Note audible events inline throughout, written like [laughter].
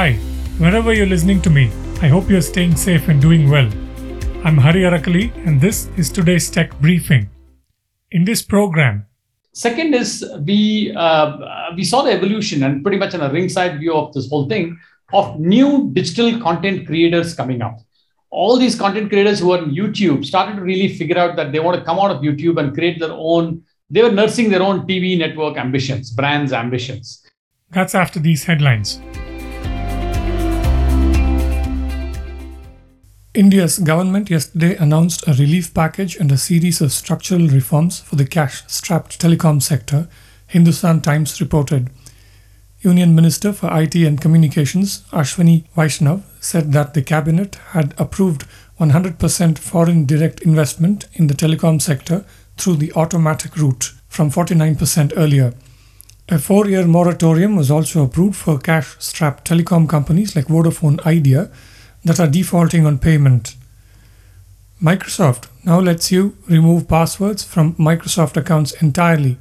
Hi, wherever you're listening to me, I hope you're staying safe and doing well. I'm Hari Arakali, and this is today's tech briefing. In this program, Second is we uh, we saw the evolution and pretty much in a ringside view of this whole thing of new digital content creators coming up. All these content creators who are on YouTube started to really figure out that they want to come out of YouTube and create their own. They were nursing their own TV network ambitions, brands ambitions. that's after these headlines. India's government yesterday announced a relief package and a series of structural reforms for the cash strapped telecom sector, Hindustan Times reported. Union Minister for IT and Communications, Ashwini Vaishnaw, said that the cabinet had approved 100% foreign direct investment in the telecom sector through the automatic route from 49% earlier. A four year moratorium was also approved for cash strapped telecom companies like Vodafone Idea that are defaulting on payment. Microsoft now lets you remove passwords from Microsoft accounts entirely.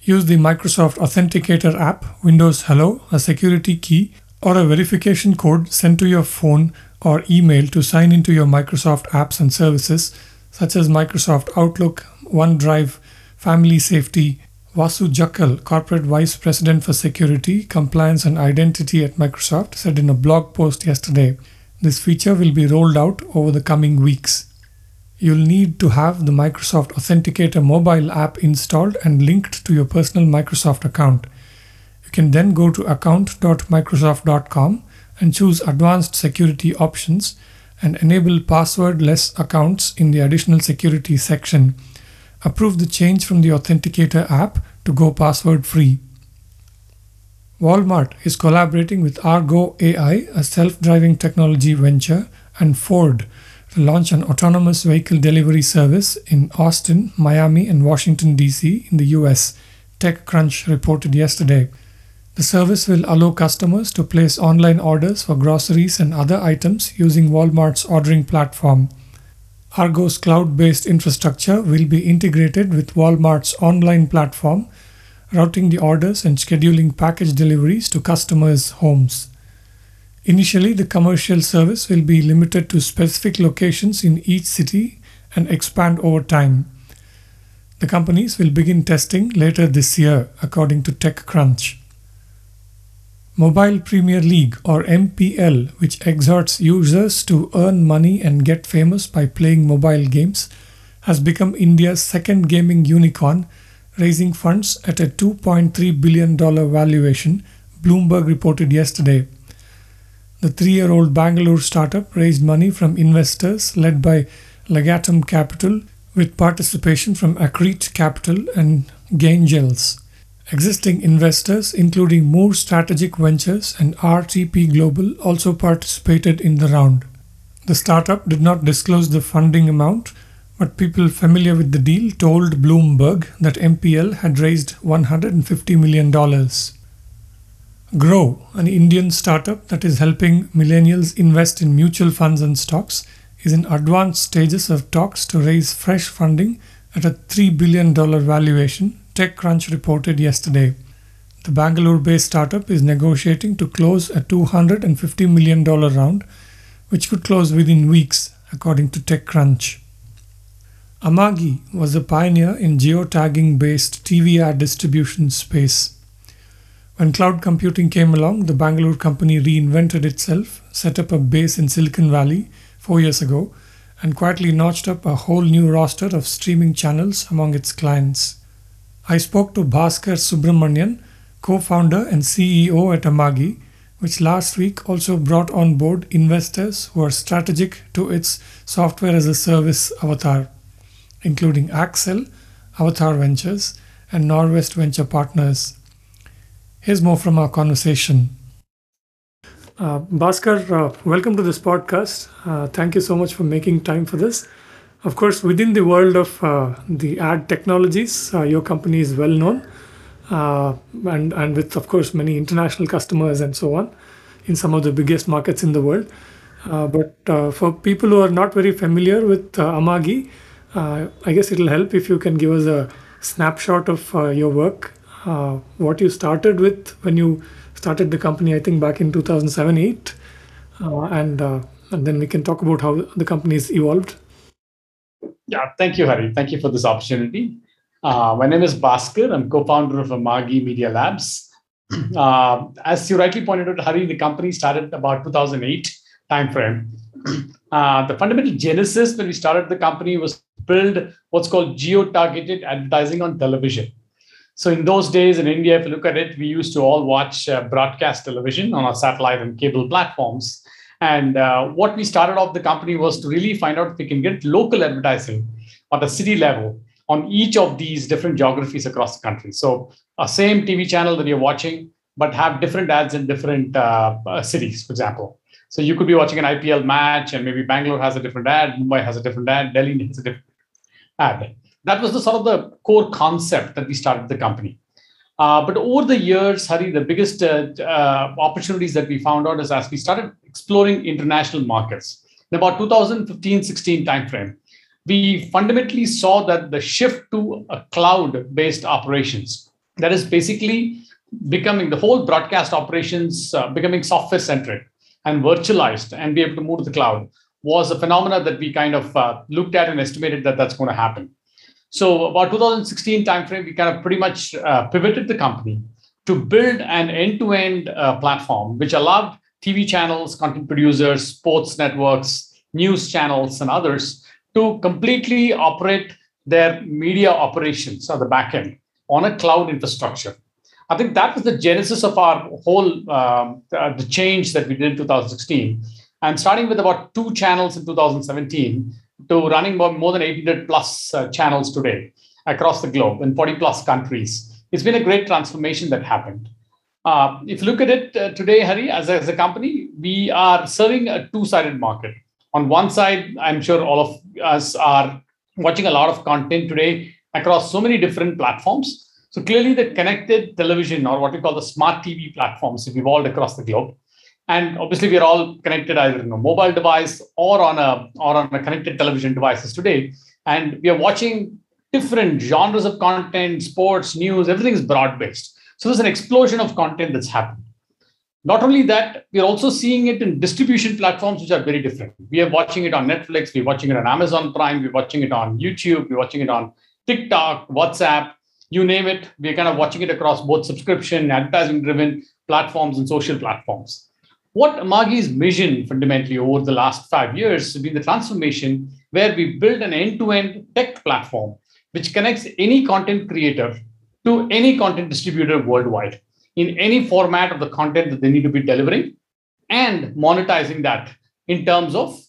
Use the Microsoft Authenticator app, Windows Hello, a security key, or a verification code sent to your phone or email to sign into your Microsoft apps and services such as Microsoft Outlook, OneDrive, Family Safety. Vasu Jakkal, Corporate Vice President for Security, Compliance and Identity at Microsoft, said in a blog post yesterday. This feature will be rolled out over the coming weeks. You'll need to have the Microsoft Authenticator mobile app installed and linked to your personal Microsoft account. You can then go to account.microsoft.com and choose advanced security options and enable password-less accounts in the additional security section. Approve the change from the Authenticator app to go password free. Walmart is collaborating with Argo AI, a self driving technology venture, and Ford to launch an autonomous vehicle delivery service in Austin, Miami, and Washington, D.C., in the US, TechCrunch reported yesterday. The service will allow customers to place online orders for groceries and other items using Walmart's ordering platform. Argo's cloud based infrastructure will be integrated with Walmart's online platform routing the orders and scheduling package deliveries to customers' homes. Initially, the commercial service will be limited to specific locations in each city and expand over time. The companies will begin testing later this year, according to TechCrunch. Mobile Premier League, or MPL, which exhorts users to earn money and get famous by playing mobile games, has become India's second gaming unicorn raising funds at a $2.3 billion valuation, Bloomberg reported yesterday. The three year old Bangalore startup raised money from investors led by Legatum Capital with participation from Accrete Capital and Gaingels. Existing investors, including Moore Strategic Ventures and RTP Global, also participated in the round. The startup did not disclose the funding amount, but people familiar with the deal told Bloomberg that MPL had raised $150 million. Groww, an Indian startup that is helping millennials invest in mutual funds and stocks, is in advanced stages of talks to raise fresh funding at a $3 billion valuation, TechCrunch reported yesterday. The Bangalore based startup is negotiating to close a $250 million round, which could close within weeks, according to TechCrunch. Amagi was a pioneer in geotagging based TV ad distribution space. When cloud computing came along, the Bangalore company reinvented itself, set up a base in Silicon Valley four years ago, and quietly notched up a whole new roster of streaming channels among its clients. I spoke to Bhaskar Subramanian, co founder and CEO at Amagi, which last week also brought on board investors who are strategic to its software as a service avatar, including Accel, Avataar Ventures, and Norwest Venture Partners. Here's more from our conversation. Uh, Bhaskar, uh, welcome to this podcast. Uh, thank you so much for making time for this. Of course, within the world of uh, the ad technologies, uh, your company is well known, uh, and and with of course many international customers and so on, in some of the biggest markets in the world. Uh, but for people who are not very familiar with Amagi, uh, I guess it'll help if you can give us a snapshot of uh, your work uh, what you started with when you started the company, I think back in 2007 8. Uh, and, uh, and then we can talk about how the company has evolved. Yeah, thank you, Hari. Thank you for this opportunity. Uh, my name is Bhaskar. I'm co-founder of Amagi Media Labs. [clears throat] As you rightly pointed out, Hari, the company started about 2008 timeframe. [clears throat] Uh, the fundamental genesis when we started the company was build what's called geo-targeted advertising on television. So in those days in India, if you look at it, we used to all watch uh, broadcast television on our satellite and cable platforms. And uh, what we started off the company was to really find out if we can get local advertising at a city level on each of these different geographies across the country. So a same TV channel that you're watching, but have different ads in different uh, uh cities, for example. So you could be watching an IPL match, and maybe Bangalore has a different ad, Mumbai has a different ad, Delhi has a different ad. That was the sort of the core concept that we started the company. Uh, but over the years, Hari, the biggest uh, uh, opportunities that we found out is as we started exploring international markets. In about 2015-16 timeframe, we fundamentally saw that the shift to a cloud-based operations, that is basically becoming the whole broadcast operations uh, becoming software-centric and virtualized and be able to move to the cloud was a phenomena that we kind of uh, looked at and estimated that that's going to happen. So about 2016 timeframe, we kind of pretty much uh, pivoted the company to build an end-to-end uh, platform which allowed TV channels, content producers, sports networks, news channels, and others to completely operate their media operations on the back end on a cloud infrastructure. I think that was the genesis of our whole um, uh, the change that we did in 2016. And starting with about two channels in 2017 to running more than 800 plus uh, channels today across the globe in 40 plus countries. It's been a great transformation that happened. Uh, if you look at it uh, today, Hari, as, as a company, we are serving a two sided market. On one side, I'm sure all of us are watching a lot of content today across so many different platforms. So clearly, the connected television or what we call the smart TV platforms have evolved across the globe. And obviously, we are all connected either in a mobile device or on a or on a connected television devices today. And we are watching different genres of content, sports, news, everything is broad based. So there's an explosion of content that's happened. Not only that, we're also seeing it in distribution platforms which are very different. We are watching it on Netflix, we're watching it on Amazon Prime, we're watching it on YouTube, we're watching it on TikTok, WhatsApp, you name it. We're kind of watching it across both subscription, advertising driven platforms, and social platforms. What Amagi's mission fundamentally over the last five years has been the transformation where we build an end to end tech platform which connects any content creator to any content distributor worldwide in any format of the content that they need to be delivering and monetizing that in terms of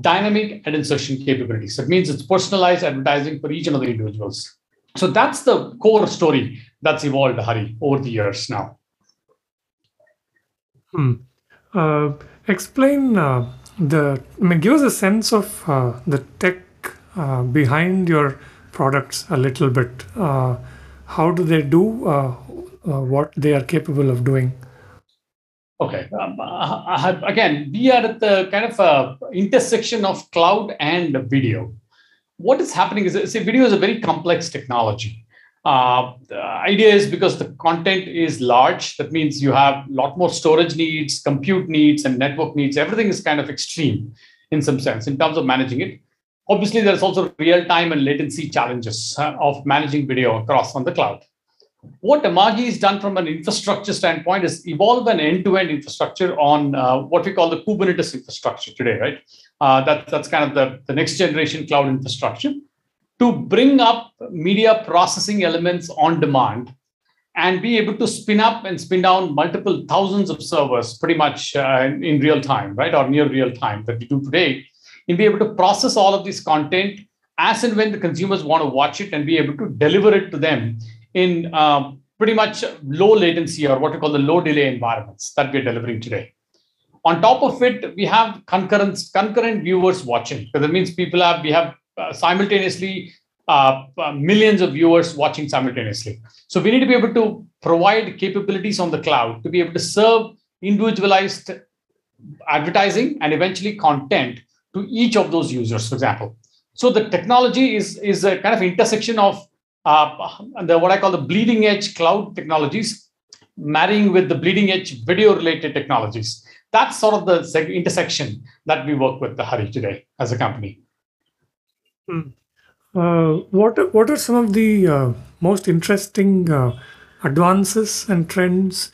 dynamic ad insertion capabilities. That means it's personalized advertising for each and of the individuals. So that's the core story that's evolved, Hari, over the years now. Hmm. Uh, explain uh, the, I mean, give us a sense of uh, the tech uh, behind your products a little bit. Uh, how do they do uh, what they are capable of doing? Okay. Um, have, again, we are at the kind of intersection of cloud and video. What is happening is, see, video is a very complex technology. Uh, the idea is because the content is large, that means you have a lot more storage needs, compute needs, and network needs. Everything is kind of extreme in some sense in terms of managing it. Obviously, there's also real time and latency challenges uh, of managing video across on the cloud. What Amagi has done from an infrastructure standpoint is evolve an end to end infrastructure on uh, what we call the Kubernetes infrastructure today, right? Uh, that, that's kind of the, the next generation cloud infrastructure to bring up media processing elements on demand and be able to spin up and spin down multiple thousands of servers pretty much uh, in, real time, right? Or near real time that we do today, and be able to process all of this content as and when the consumers want to watch it and be able to deliver it to them in uh, pretty much low latency or what we call the low delay environments that we're delivering today. On top of it, we have concurrent concurrent viewers watching. because that means people have we have simultaneously uh, uh, millions of viewers watching simultaneously. So we need to be able to provide capabilities on the cloud to be able to serve individualized advertising and eventually content to each of those users, for example. So the technology is, is a kind of intersection of uh, the what I call the bleeding edge cloud technologies, marrying with the bleeding edge video related technologies. That's sort of the intersection that we work with the Hari today as a company. Hmm. Uh, what are, what are some of the uh, most interesting uh, advances and trends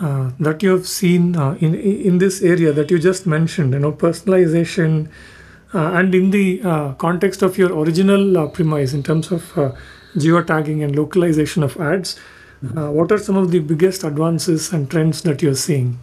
uh, that you have seen uh, in in this area that you just mentioned? You know, personalization, uh, and in the context of your original premise in terms of geotagging and localization of ads. what are some of the biggest advances and trends that you're seeing?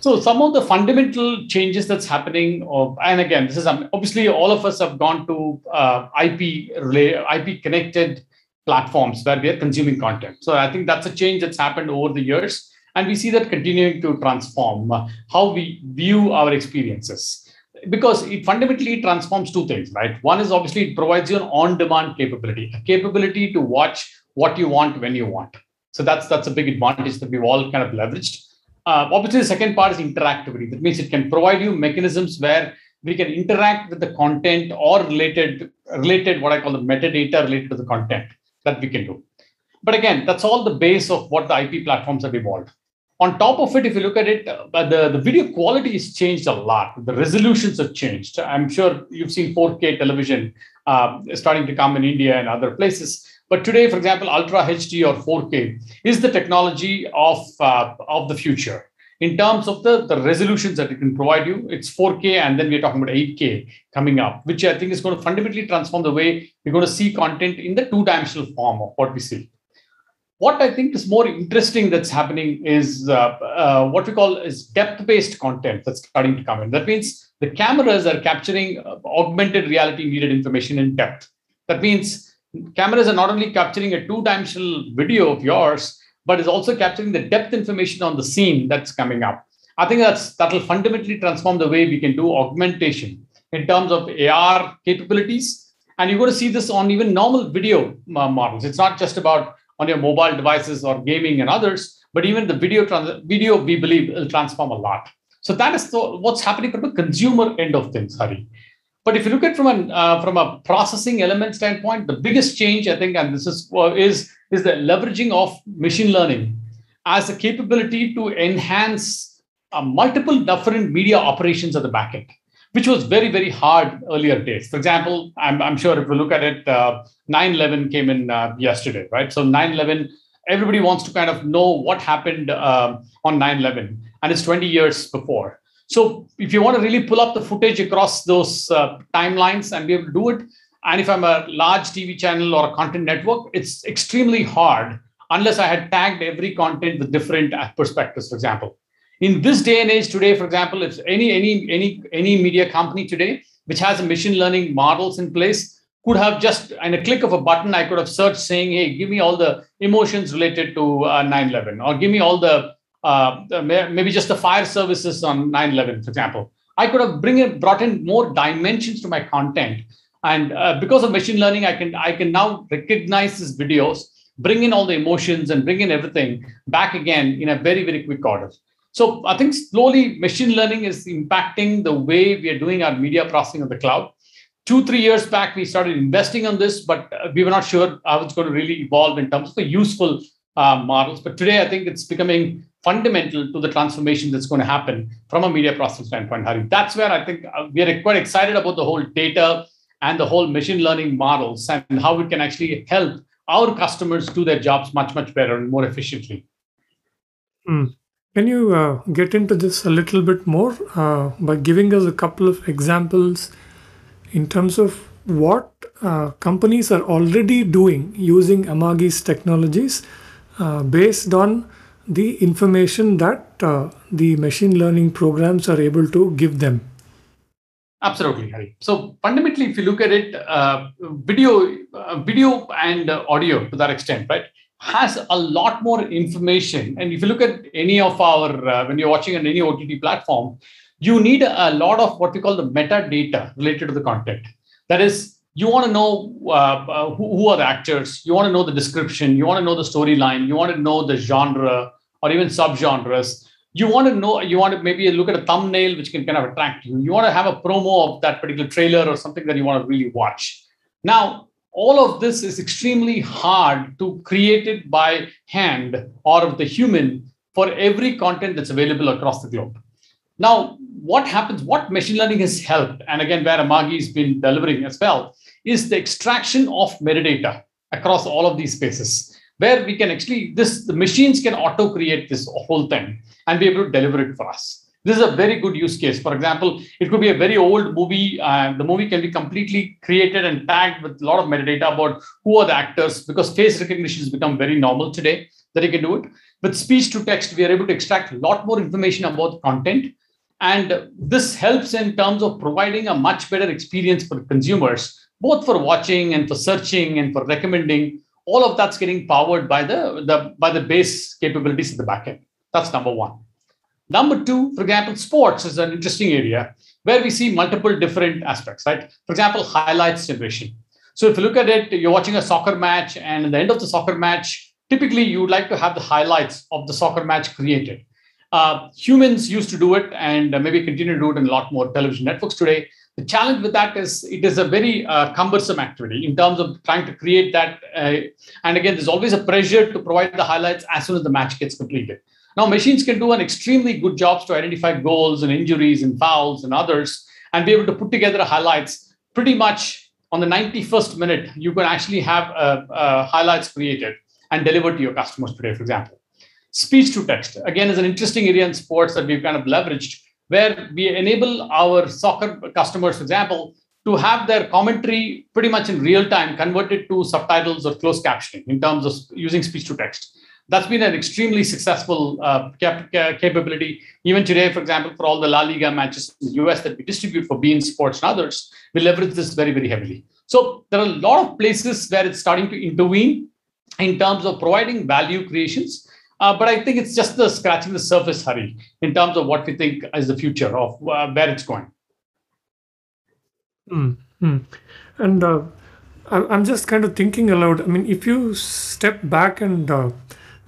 So some of the fundamental changes that's happening, of, and again, this is um, obviously all of us have gone to uh, IP IP connected platforms where we are consuming content. So I think that's a change that's happened over the years, and we see that continuing to transform uh, how we view our experiences because it fundamentally transforms two things, right? One is obviously it provides you an on-demand capability, a capability to watch what you want when you want. So that's that's a big advantage that we've all kind of leveraged. Uh, obviously, the second part is interactivity. That means it can provide you mechanisms where we can interact with the content or related, related what I call the metadata related to the content that we can do. But again, that's all the base of what the IP platforms have evolved. On top of it, if you look at it, uh, the, the video quality has changed a lot. The resolutions have changed. I'm sure you've seen 4K television uh, starting to come in India and other places. But today, for example, Ultra HD or 4K is the technology of, uh, of the future. In terms of the, the resolutions that it can provide you, it's 4K, and then we're talking about 8K coming up, which I think is going to fundamentally transform the way we're going to see content in the two dimensional form of what we see. What I think is more interesting that's happening is uh, uh, what we call is depth-based content that's starting to come in. That means the cameras are capturing uh, augmented reality needed information in depth. That means cameras are not only capturing a two-dimensional video of yours, but is also capturing the depth information on the scene that's coming up. I think that's that will fundamentally transform the way we can do augmentation in terms of AR capabilities. And you're going to see this on even normal video uh, models. It's not just about on your mobile devices or gaming and others, but even the video trans- video we believe will transform a lot. So that is the, what's happening from the consumer end of things, Hari. But if you look at from a uh, from a processing element standpoint, the biggest change I think, and this is uh, is is the leveraging of machine learning as a capability to enhance uh, multiple different media operations at the back end, which was very very hard earlier days. For example, I'm, I'm sure if we look at it, 9/11 uh, came in uh, yesterday, right? So 9/11, everybody wants to kind of know what happened uh, on 9/11, and it's 20 years before so if you want to really pull up the footage across those uh, timelines and be able to do it, and if I'm a large TV channel or a content network, it's extremely hard unless I had tagged every content with different uh, perspectives, for example. In this day and age today, for example, if any any any any media company today which has a machine learning models in place could have just in a click of a button, I could have searched saying, "Hey, give me all the emotions related to uh, 9/11," or give me all the uh, maybe just the fire services on 9-11 for example. I could have bring in, brought in more dimensions to my content. And uh, because of machine learning i can i can now recognize these videos bring in all the emotions and bring in everything back again in a very very quick order. So i think slowly machine learning is impacting the way we are doing our media processing on the cloud. Two three years back we started investing on this but uh, we were not sure how it's going to really evolve in terms of the useful uh, models. But today i think it's becoming fundamental to the transformation that's going to happen from a media processing standpoint, Hari. That's where I think uh, we are quite excited about the whole data and the whole machine learning models and how it can actually help our customers do their jobs much, much better and more efficiently. Mm. Can you uh, get into this a little bit more uh, by giving us a couple of examples in terms of what uh, companies are already doing using Amagi's technologies uh, based on the information that uh, the machine learning programs are able to give them. Absolutely. So fundamentally, if you look at it, uh, video, uh, video and audio to that extent, right, has a lot more information. And if you look at any of our, uh, when you're watching on any OTT platform, you need a lot of what we call the metadata related to the content. That is, you want to know uh, uh, who, who, are the actors, you want to know the description, you want to know the storyline, you want to know the genre, or even subgenres you want to know you want to maybe look at a thumbnail which can kind of attract you. You want to have a promo of that particular trailer or something that you want to really watch. Now all of this is extremely hard to create it by hand or of the human for every content that's available across the globe. Now, what happens, what machine learning has helped, and again, where Amagi has been delivering as well, is the extraction of metadata across all of these spaces, where we can actually, this the machines can auto create this whole thing and be able to deliver it for us. This is a very good use case. For example, it could be a very old movie. Uh, the movie can be completely created and tagged with a lot of metadata about who are the actors because face recognition has become very normal today that you can do it. With speech to text, we are able to extract a lot more information about content. And this helps in terms of providing a much better experience for consumers, both for watching and for searching and for recommending. All of that's getting powered by the, the by the base capabilities at the backend. That's number one. Number two, for example, sports is an interesting area where we see multiple different aspects, right? For example, highlights generation. So if you look at it, you're watching a soccer match, and at the end of the soccer match, typically you would like to have the highlights of the soccer match created. Uh, humans used to do it and maybe continue to do it in a lot more television networks today. The challenge with that is it is a very uh, cumbersome activity in terms of trying to create that. Uh, and again, there's always a pressure to provide the highlights as soon as the match gets completed. Now, machines can do an extremely good job to identify goals and injuries and fouls and others and be able to put together highlights pretty much on the 91st minute. You can actually have uh, uh, highlights created and delivered to your customers today, for example. Speech to text, again, is an interesting area in sports that we've kind of leveraged where we enable our soccer customers, for example, to have their commentary pretty much in real time converted to subtitles or closed captioning in terms of using speech to text that's been an extremely successful uh, cap- capability. Even today, for example, for all the La Liga matches in the US that we distribute for beIN Sports and others, we leverage this very, very heavily. So there are a lot of places where it's starting to intervene in terms of providing value creations. Uh, but I think it's just the scratching the surface, Hari, in terms of what we think is the future of uh, where it's going. Mm-hmm. And uh, I'm just kind of thinking aloud. I mean, if you step back and uh,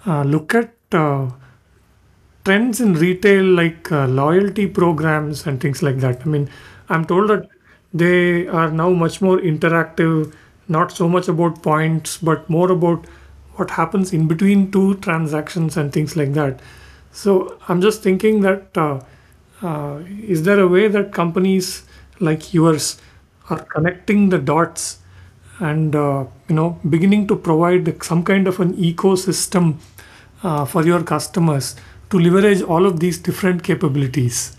uh, look at uh, trends in retail like loyalty programs and things like that. I mean, I'm told that they are now much more interactive, not so much about points, but more about what happens in between two transactions and things like that. So I'm just thinking that uh, uh, is there a way that companies like yours are connecting the dots and uh, you know beginning to provide some kind of an ecosystem uh, for your customers to leverage all of these different capabilities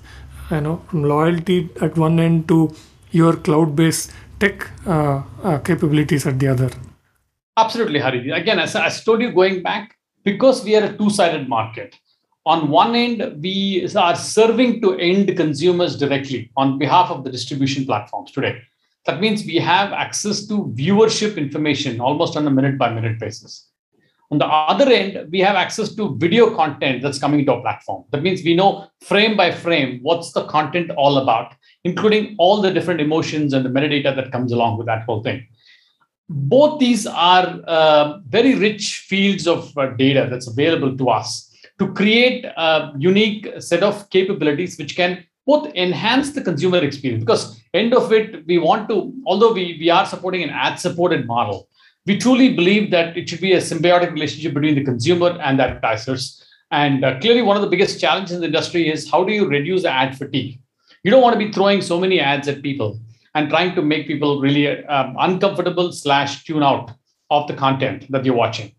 you know from loyalty at one end to your cloud based tech uh, uh, capabilities at the other absolutely hari again as i told you going back because we are a two sided market on one end we are serving to end consumers directly on behalf of the distribution platforms today that means we have access to viewership information almost on a minute by minute basis on the other end, we have access to video content that's coming to our platform. That means we know frame by frame what's the content all about, including all the different emotions and the metadata that comes along with that whole thing. Both these are uh, very rich fields of uh, data that's available to us to create a unique set of capabilities which can both enhance the consumer experience because end of it we want to although we, we are supporting an ad supported model we truly believe that it should be a symbiotic relationship between the consumer and the advertisers. And uh, clearly, one of the biggest challenges in the industry is how do you reduce the ad fatigue? You don't want to be throwing so many ads at people and trying to make people really um, uncomfortable slash tune out of the content that you're watching.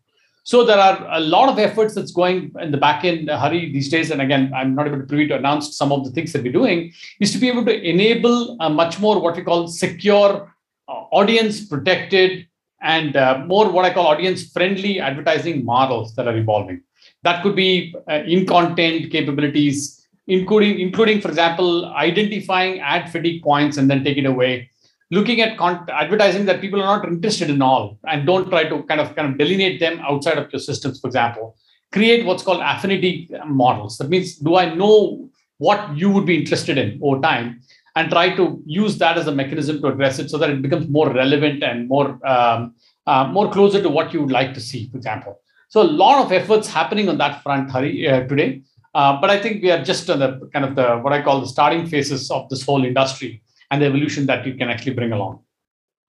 So there are a lot of efforts that's going in the back end, uh, Hari, these days. And again, I'm not able to preview to announce some of the things that we're doing, is to be able to enable a much more what we call secure, uh, audience protected, and uh, more what I call audience friendly advertising models that are evolving. That could be uh, in content capabilities, including, including, for example, identifying ad fatigue points and then take it away. Looking at con- advertising that people are not interested in all and don't try to kind of kind of delineate them outside of your systems, for example. Create what's called affinity models. That means, do I know what you would be interested in over time? and try to use that as a mechanism to address it so that it becomes more relevant and more um, uh, more closer to what you would like to see, for example. So a lot of efforts happening on that front, Hari, uh, today. Uh, but I think we are just on the kind of the what I call the starting phases of this whole industry and the evolution that you can actually bring along.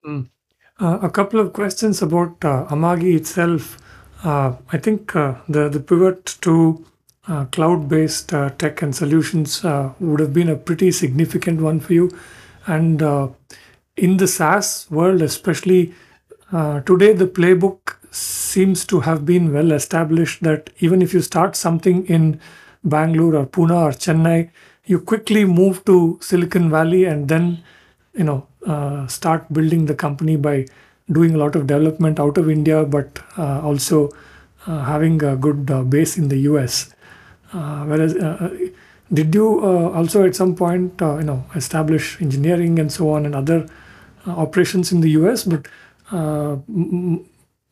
Mm. Uh, a couple of questions about uh, Amagi itself. Uh, I think uh, the the pivot to uh, cloud-based uh, tech and solutions uh, would have been a pretty significant one for you, and uh, in the SaaS world, especially uh, today, the playbook seems to have been well established. That even if you start something in Bangalore or Pune or Chennai, you quickly move to Silicon Valley and then you know uh, start building the company by doing a lot of development out of India, but uh, also uh, having a good uh, base in the US. Uh, whereas, uh, did you also at some point you know establish engineering and so on and other operations in the US? But m-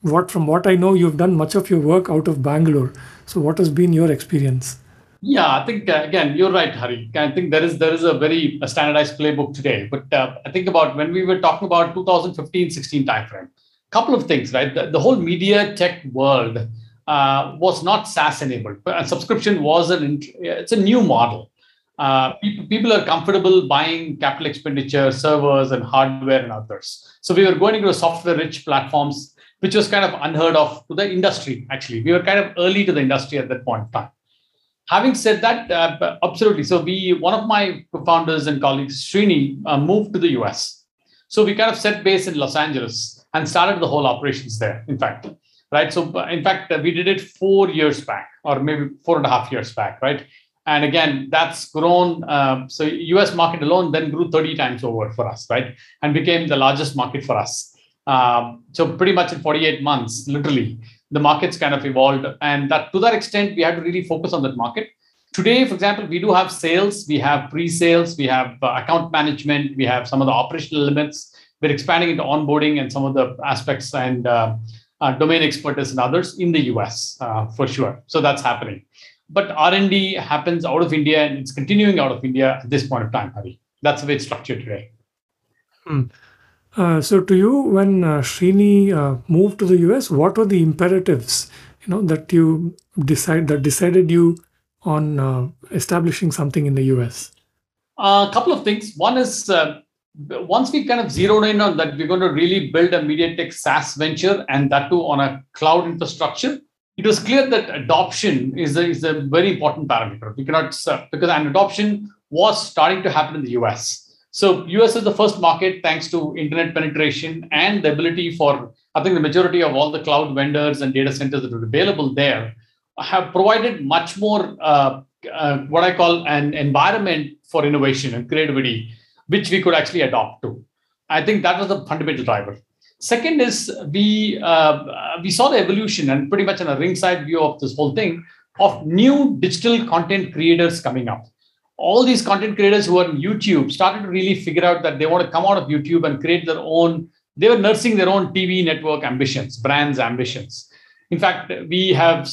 what from what I know, you've done much of your work out of Bangalore. So, what has been your experience? Yeah, I think uh, again you're right, Hari. I think there is there is a very uh, standardized playbook today. But uh, I think about when we were talking about 2015-16 timeframe, couple of things, right? The, the whole media tech world uh, was not SaaS enabled, but subscription was an it's a new model. Uh, people, people are comfortable buying capital expenditure, servers, and hardware and others. So we were going into software-rich platforms, which was kind of unheard of to the industry. Actually, we were kind of early to the industry at that point in time having said that, uh, absolutely. So we, one of my co-founders and colleagues, Srini, uh, moved to the US. So we kind of set base in Los Angeles and started the whole operations there. In fact, right. So uh, in fact, uh, we did it four years back, or maybe four and a half years back, right. And again, that's grown. Um, so US market alone then grew 30 times over for us, right, and became the largest market for us. Um, so pretty much in 48 months, literally, the markets kind of evolved. And that to that extent we had to really focus on that market. Today for example we do have sales we have pre-sales we have uh, account management we have some of the operational elements. We're expanding into onboarding and some of the aspects and uh, uh, domain expertise and others in the us uh, for sure. So that's happening. But r&d happens out of india and it's continuing out of india at this point of time Hari. that's the way it's structured today. Hmm. Uh, so, to you, when uh, Srini uh, moved to the US, what were the imperatives, you know, that you decide that decided you on uh, establishing something in the US? A couple of things. One is uh, once we kind of zeroed in on that, we're going to really build a media tech SaaS venture and that too on a cloud infrastructure. It was clear that adoption is a, is a very important parameter. We cannot, uh, because an adoption was starting to happen in the US. So US is the first market thanks to internet penetration and the ability for, I think the majority of all the cloud vendors and data centers that are available there have provided much more uh, uh, what I call an environment for innovation and creativity, which we could actually adopt to. I think that was the fundamental driver. Second is we uh, we saw the evolution and pretty much in a ringside view of this whole thing of new digital content creators coming up. All these content creators who are on YouTube started to really figure out that they want to come out of YouTube and create their own. They were nursing their own TV network ambitions, brands ambitions. In fact, we have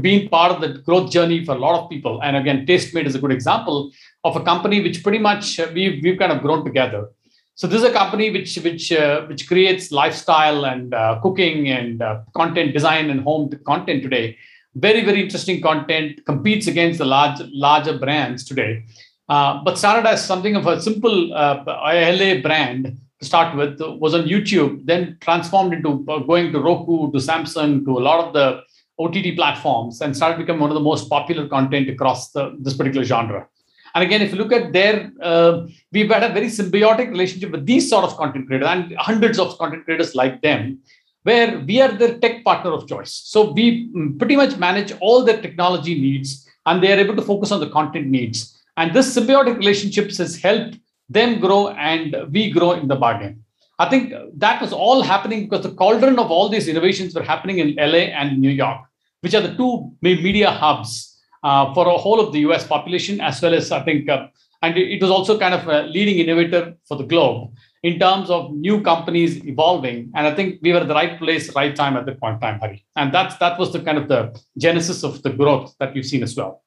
been part of the growth journey for a lot of people. And again, Tastemade is a good example of a company which pretty much we've, we've kind of grown together. So this is a company which which uh, which creates lifestyle and uh, cooking and uh, content design and home content today. Very very interesting content competes against the large larger brands today, uh, but started as something of a simple uh, LA brand to start with. Was on YouTube, then transformed into uh, going to Roku, to Samsung, to a lot of the OTT platforms, and started becoming one of the most popular content across the, this particular genre. And again, if you look at their, uh, we've had a very symbiotic relationship with these sort of content creators and hundreds of content creators like them, where we are their tech partner of choice. So we pretty much manage all their technology needs and they are able to focus on the content needs. And this symbiotic relationships has helped them grow and we grow in the bargain. I think that was all happening because the cauldron of all these innovations were happening in LA and New York, which are the two media hubs uh, for a whole of the US population, as well as I think, uh, and it was also kind of a leading innovator for the globe in terms of new companies evolving. And I think we were at the right place, right time at the point in time, Hari. And that's that was the kind of the genesis of the growth that you've seen as well.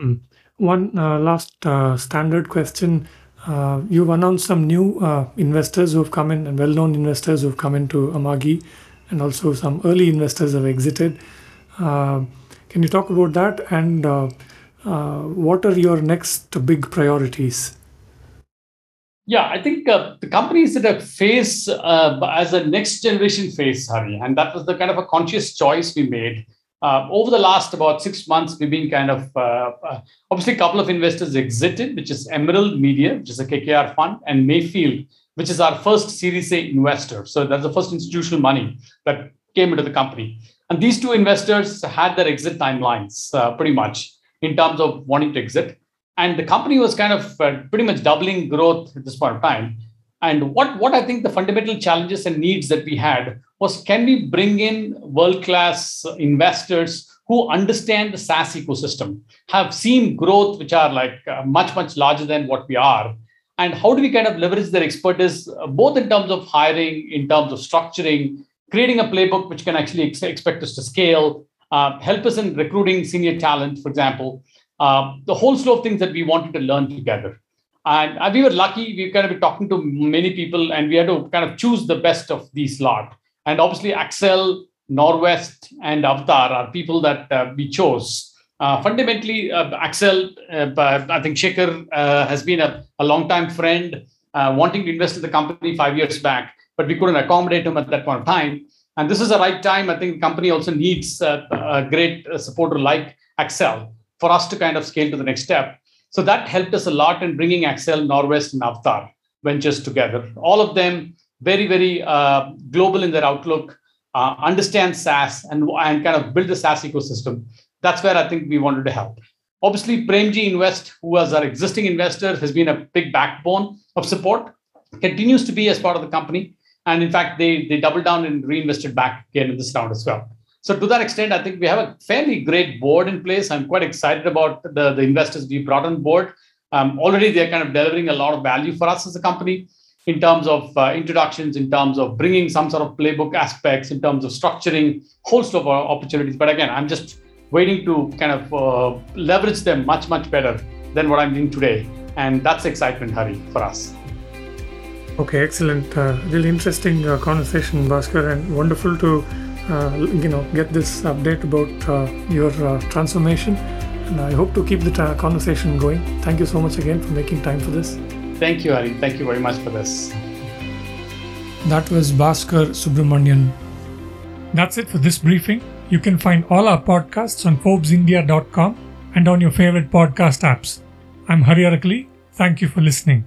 Mm. One uh, last uh, standard question. Uh, you've announced some new investors who have come in and well-known investors who have come into Amagi and also some early investors have exited. Can you talk about that and uh, uh, what are your next big priorities? Yeah, I think uh, the companies that a phase uh, as a next generation phase, Hari, and that was the kind of a conscious choice we made. Uh, over the last about six months, we've been kind of uh, uh, obviously a couple of investors exited, which is Emerald Media, which is a KKR fund, and Mayfield, which is our first Series A investor. So that's the first institutional money that came into the company. And these two investors had their exit timelines uh, pretty much in terms of wanting to exit and the company was kind of uh, pretty much doubling growth at this point of time. And what what i think the fundamental challenges and needs that we had was can we bring in world class investors who understand the saas ecosystem have seen growth which are like uh, much much larger than what we are? And how do we kind of leverage their expertise uh, both in terms of hiring in terms of structuring creating a playbook which can actually ex- expect us to scale uh, help us in recruiting senior talent for example uh, the whole slew of things that we wanted to learn together. And uh, we were lucky, we kind of been talking to many people and we had to kind of choose the best of these lot. And obviously, Accel, Norwest, and Avataar are people that uh, we chose. Uh, fundamentally, uh, Accel, uh, I think Shekhar has been a, a long-time friend, wanting to invest in the company five years back, but we couldn't accommodate him at that point of time. And this is the right time. I think the company also needs a great supporter like Accel for us to kind of scale to the next step. So that helped us a lot in bringing Accel, Norwest, and Avataar ventures together. All of them very, very uh, global in their outlook, uh, understand SaaS and, and kind of build the SaaS ecosystem. That's where I think we wanted to help. Obviously, Premji Invest, who was our existing investor, has been a big backbone of support, continues to be as part of the company. And in fact, they, they doubled down and reinvested back again in this round as well. So to that extent, I think we have a fairly great board in place. I'm quite excited about the, the investors we brought on board. Um, already they're kind of delivering a lot of value for us as a company in terms of uh, introductions, in terms of bringing some sort of playbook aspects, in terms of structuring whole slew of opportunities. But again, I'm just waiting to kind of uh, leverage them much, much better than what I'm doing today. And that's excitement, Hari, for us. Okay, excellent. Uh, really interesting uh, conversation, Bhaskar, and wonderful to uh, you know get this update about uh, your uh, transformation. And i hope to keep the tra- conversation going. Thank you so much again for making time for this. Thank you ari thank you very much for this. That was bhaskar subramanian. That's it for this briefing. You can find all our podcasts on forbesindia.com and on your favorite podcast apps. I'm hari arakali thank you for listening